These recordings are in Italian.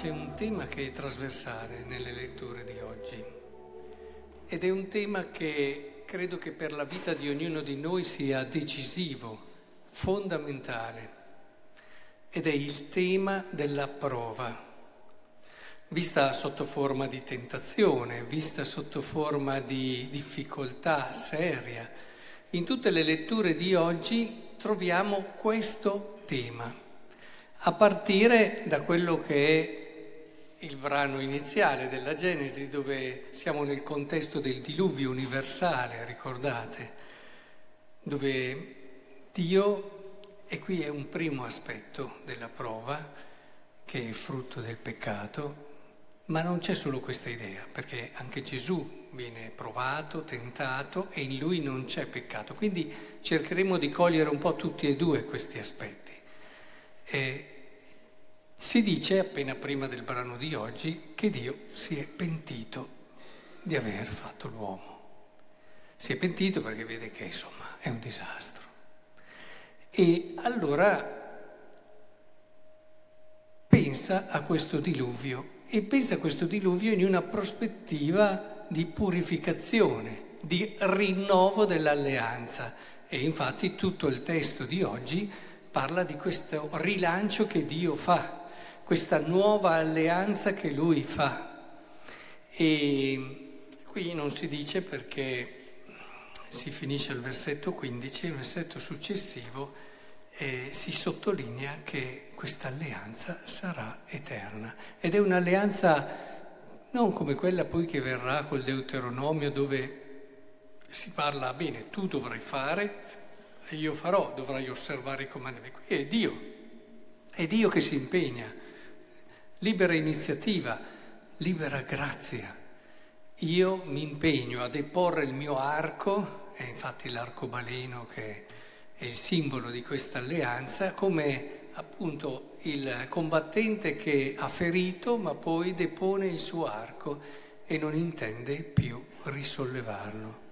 c'è un tema che è trasversale nelle letture di oggi. Ed è un tema che credo che per la vita di ognuno di noi sia decisivo, fondamentale, ed è il tema della prova, vista sotto forma di tentazione, vista sotto forma di difficoltà seria. In tutte le letture di oggi troviamo questo tema. A partire da quello che è il brano iniziale della Genesi, dove siamo nel contesto del diluvio universale, ricordate, dove Dio, e qui è un primo aspetto della prova, che è frutto del peccato, ma non c'è solo questa idea, perché anche Gesù viene provato, tentato e in lui non c'è peccato. Quindi cercheremo di cogliere un po' tutti e due questi aspetti. E si dice, appena prima del brano di oggi, che Dio si è pentito di aver fatto l'uomo. Si è pentito perché vede che insomma è un disastro. E allora pensa a questo diluvio e pensa a questo diluvio in una prospettiva di purificazione, di rinnovo dell'alleanza. E infatti tutto il testo di oggi parla di questo rilancio che Dio fa questa nuova alleanza che lui fa. E qui non si dice perché si finisce il versetto 15, il versetto successivo eh, si sottolinea che questa alleanza sarà eterna ed è un'alleanza non come quella poi che verrà col Deuteronomio dove si parla, bene, tu dovrai fare e io farò, dovrai osservare i comandamenti. Qui è Dio, è Dio che si impegna libera iniziativa, libera grazia. Io mi impegno a deporre il mio arco, è infatti l'arcobaleno che è il simbolo di questa alleanza, come appunto il combattente che ha ferito ma poi depone il suo arco e non intende più risollevarlo.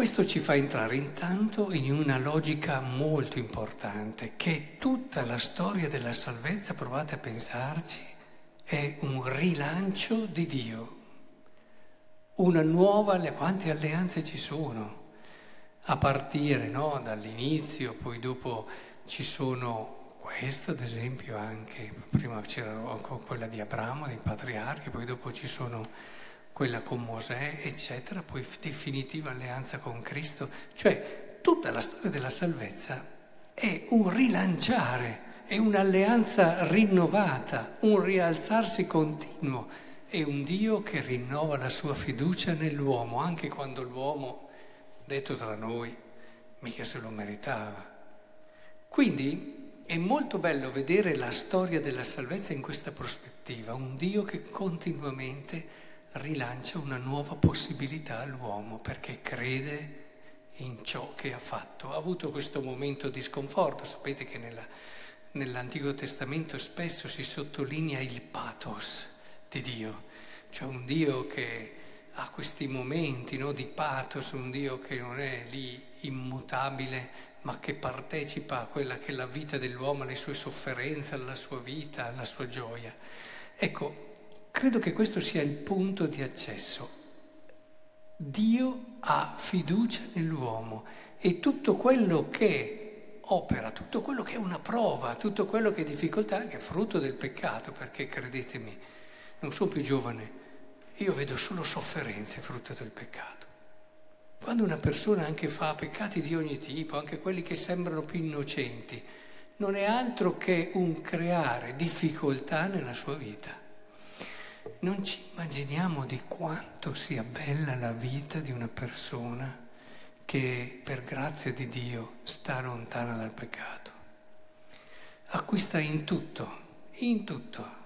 Questo ci fa entrare intanto in una logica molto importante, che tutta la storia della salvezza, provate a pensarci, è un rilancio di Dio, una nuova, quante alleanze ci sono, a partire no, dall'inizio, poi dopo ci sono questa ad esempio anche, prima c'era quella di Abramo, dei patriarchi, poi dopo ci sono quella con Mosè, eccetera, poi definitiva alleanza con Cristo. Cioè tutta la storia della salvezza è un rilanciare, è un'alleanza rinnovata, un rialzarsi continuo, è un Dio che rinnova la sua fiducia nell'uomo, anche quando l'uomo, detto tra noi, mica se lo meritava. Quindi è molto bello vedere la storia della salvezza in questa prospettiva, un Dio che continuamente rilancia una nuova possibilità all'uomo perché crede in ciò che ha fatto. Ha avuto questo momento di sconforto, sapete che nella, nell'Antico Testamento spesso si sottolinea il pathos di Dio, cioè un Dio che ha questi momenti no, di pathos, un Dio che non è lì immutabile, ma che partecipa a quella che è la vita dell'uomo, alle sue sofferenze, alla sua vita, alla sua gioia. Ecco, Credo che questo sia il punto di accesso. Dio ha fiducia nell'uomo e tutto quello che opera, tutto quello che è una prova, tutto quello che è difficoltà, che è frutto del peccato, perché credetemi, non sono più giovane, io vedo solo sofferenze frutto del peccato. Quando una persona anche fa peccati di ogni tipo, anche quelli che sembrano più innocenti, non è altro che un creare difficoltà nella sua vita. Non ci immaginiamo di quanto sia bella la vita di una persona che per grazia di Dio sta lontana dal peccato. Acquista in tutto, in tutto.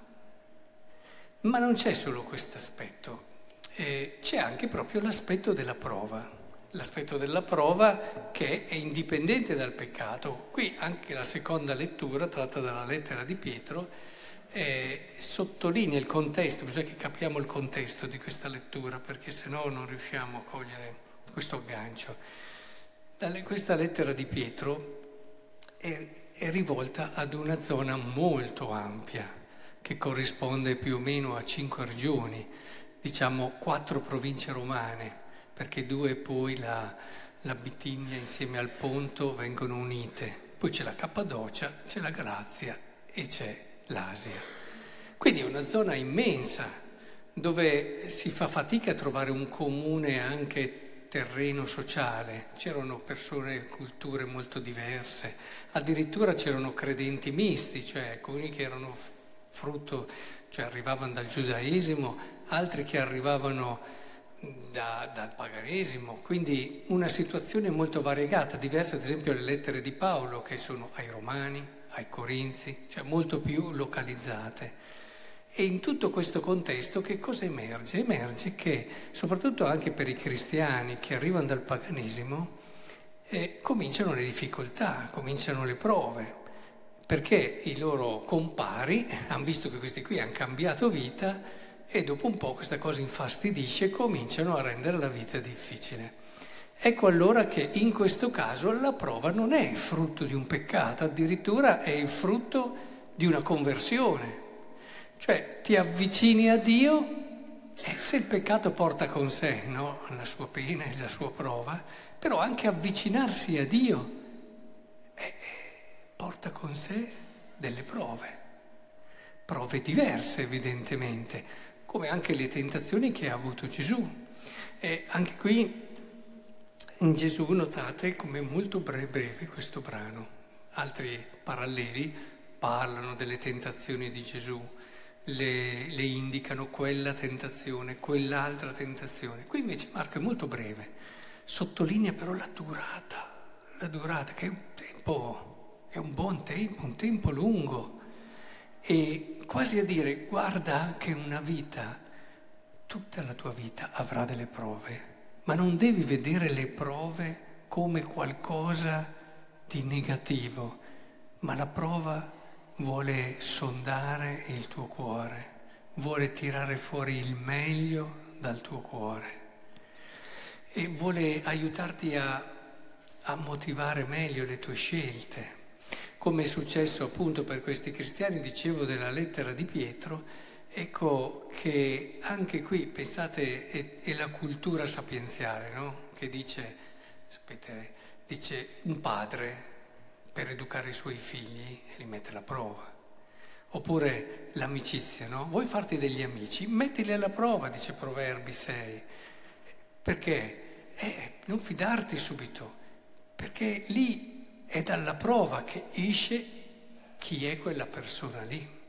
Ma non c'è solo questo aspetto, eh, c'è anche proprio l'aspetto della prova, l'aspetto della prova che è indipendente dal peccato. Qui anche la seconda lettura, tratta dalla lettera di Pietro, eh, sottolinea il contesto, bisogna che capiamo il contesto di questa lettura, perché se no non riusciamo a cogliere questo aggancio. Questa lettera di Pietro è, è rivolta ad una zona molto ampia, che corrisponde più o meno a cinque regioni, diciamo quattro province romane, perché due poi la, la Bitinia insieme al Ponto vengono unite. Poi c'è la Cappadocia, c'è la Galazia e c'è l'Asia. Quindi è una zona immensa dove si fa fatica a trovare un comune anche terreno sociale, c'erano persone, e culture molto diverse, addirittura c'erano credenti misti, cioè alcuni che erano frutto, cioè arrivavano dal giudaesimo, altri che arrivavano da, dal paganesimo, quindi una situazione molto variegata, diversa ad esempio dalle lettere di Paolo che sono ai Romani, ai Corinzi, cioè molto più localizzate. E in tutto questo contesto che cosa emerge? Emerge che, soprattutto anche per i cristiani che arrivano dal paganesimo, eh, cominciano le difficoltà, cominciano le prove, perché i loro compari hanno visto che questi qui hanno cambiato vita e dopo un po' questa cosa infastidisce e cominciano a rendere la vita difficile. Ecco allora che in questo caso la prova non è il frutto di un peccato, addirittura è il frutto di una conversione. Cioè ti avvicini a Dio e se il peccato porta con sé no, la sua pena e la sua prova, però anche avvicinarsi a Dio eh, porta con sé delle prove, prove diverse evidentemente, come anche le tentazioni che ha avuto Gesù. E anche qui in Gesù notate come è molto breve questo brano. Altri paralleli parlano delle tentazioni di Gesù le, le indicano quella tentazione, quell'altra tentazione. Qui invece Marco è molto breve, sottolinea però la durata, la durata che è un tempo, è un buon tempo, un tempo lungo. E quasi a dire, guarda che una vita, tutta la tua vita avrà delle prove, ma non devi vedere le prove come qualcosa di negativo, ma la prova vuole sondare il tuo cuore, vuole tirare fuori il meglio dal tuo cuore e vuole aiutarti a, a motivare meglio le tue scelte. Come è successo appunto per questi cristiani, dicevo della lettera di Pietro, ecco che anche qui, pensate, è, è la cultura sapienziale, no? Che dice, sapete, dice un padre per educare i suoi figli li mette alla prova. Oppure l'amicizia, no? Vuoi farti degli amici? Mettili alla prova, dice Proverbi 6. Perché? Eh, non fidarti subito, perché lì è dalla prova che esce chi è quella persona lì.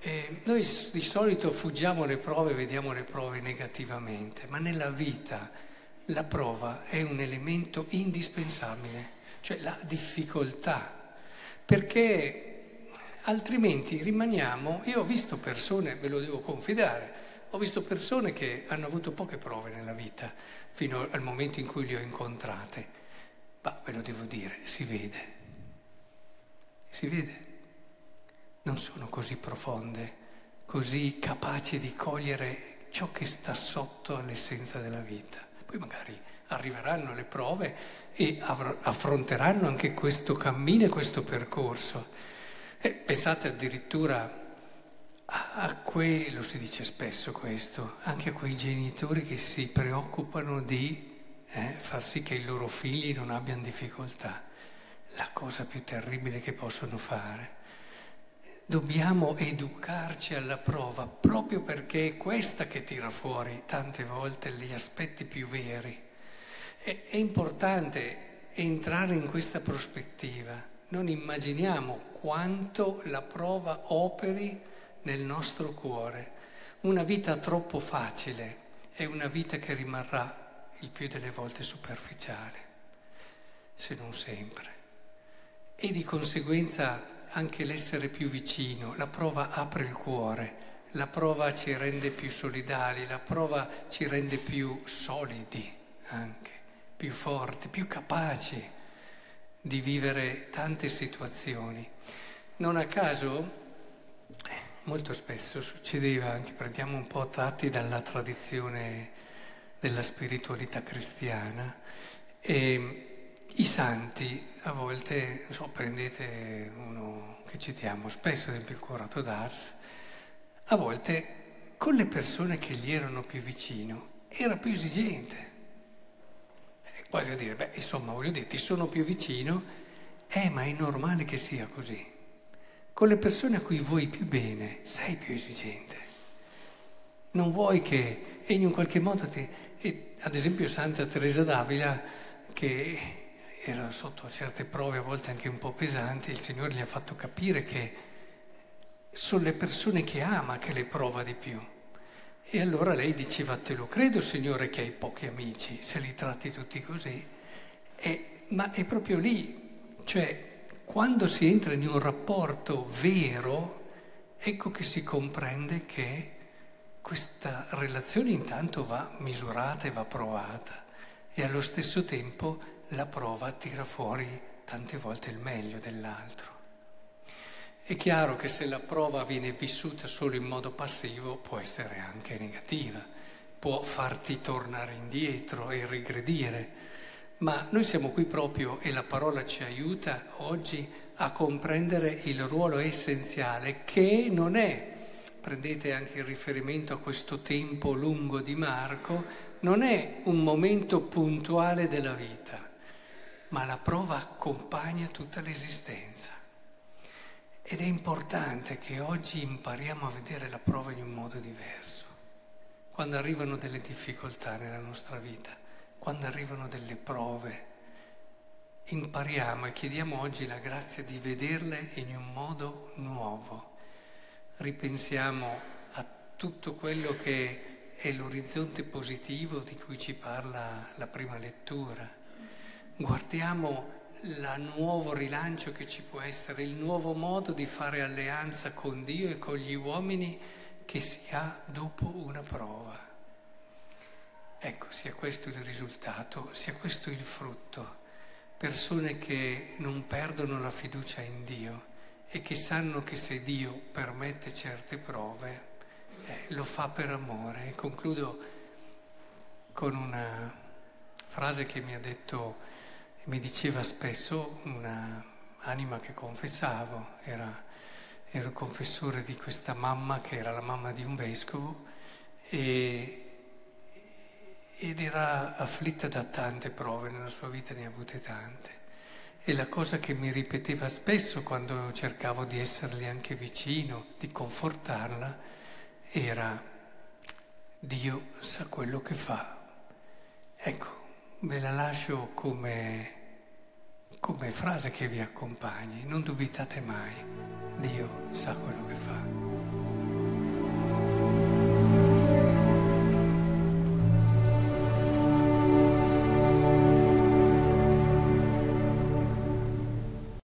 E noi di solito fuggiamo le prove, vediamo le prove negativamente, ma nella vita la prova è un elemento indispensabile cioè la difficoltà, perché altrimenti rimaniamo, io ho visto persone, ve lo devo confidare, ho visto persone che hanno avuto poche prove nella vita fino al momento in cui le ho incontrate, ma ve lo devo dire, si vede, si vede, non sono così profonde, così capaci di cogliere ciò che sta sotto all'essenza della vita. Poi magari arriveranno le prove e affronteranno anche questo cammino e questo percorso. E pensate addirittura a quei, lo si dice spesso questo, anche a quei genitori che si preoccupano di eh, far sì che i loro figli non abbiano difficoltà. La cosa più terribile che possono fare. Dobbiamo educarci alla prova proprio perché è questa che tira fuori tante volte gli aspetti più veri. È, è importante entrare in questa prospettiva. Non immaginiamo quanto la prova operi nel nostro cuore. Una vita troppo facile è una vita che rimarrà il più delle volte superficiale, se non sempre. E di conseguenza anche l'essere più vicino, la prova apre il cuore, la prova ci rende più solidali, la prova ci rende più solidi anche più forti, più capaci di vivere tante situazioni. Non a caso, molto spesso succedeva, anche prendiamo un po' tratti dalla tradizione della spiritualità cristiana, e i santi a volte, so, prendete uno che citiamo spesso, ad esempio il curato d'Ars, a volte con le persone che gli erano più vicino era più esigente. È quasi a dire, beh, insomma, voglio dire, ti sono più vicino, eh, ma è normale che sia così. Con le persone a cui vuoi più bene sei più esigente. Non vuoi che, e in un qualche modo ti... E, ad esempio Santa Teresa d'Avila, che era sotto certe prove a volte anche un po' pesanti, il Signore gli ha fatto capire che sono le persone che ama che le prova di più. E allora lei diceva, te lo credo Signore che hai pochi amici, se li tratti tutti così. E, ma è proprio lì, cioè quando si entra in un rapporto vero, ecco che si comprende che questa relazione intanto va misurata e va provata e allo stesso tempo la prova tira fuori tante volte il meglio dell'altro. È chiaro che se la prova viene vissuta solo in modo passivo può essere anche negativa, può farti tornare indietro e rigredire, ma noi siamo qui proprio e la parola ci aiuta oggi a comprendere il ruolo essenziale che non è, prendete anche il riferimento a questo tempo lungo di Marco, non è un momento puntuale della vita, ma la prova accompagna tutta l'esistenza. Ed è importante che oggi impariamo a vedere la prova in un modo diverso. Quando arrivano delle difficoltà nella nostra vita, quando arrivano delle prove, impariamo e chiediamo oggi la grazia di vederle in un modo nuovo. Ripensiamo a tutto quello che è l'orizzonte positivo di cui ci parla la prima lettura. Guardiamo il nuovo rilancio che ci può essere, il nuovo modo di fare alleanza con Dio e con gli uomini che si ha dopo una prova. Ecco, sia questo il risultato, sia questo il frutto. Persone che non perdono la fiducia in Dio e che sanno che se Dio permette certe prove, eh, lo fa per amore. E concludo con una frase che mi ha detto mi diceva spesso un'anima che confessavo, era, ero confessore di questa mamma che era la mamma di un vescovo e, ed era afflitta da tante prove, nella sua vita ne ha avute tante. E la cosa che mi ripeteva spesso quando cercavo di esserle anche vicino, di confortarla, era Dio sa quello che fa. Ecco, ve la lascio come, come frase che vi accompagni, non dubitate mai, Dio sa quello che fa.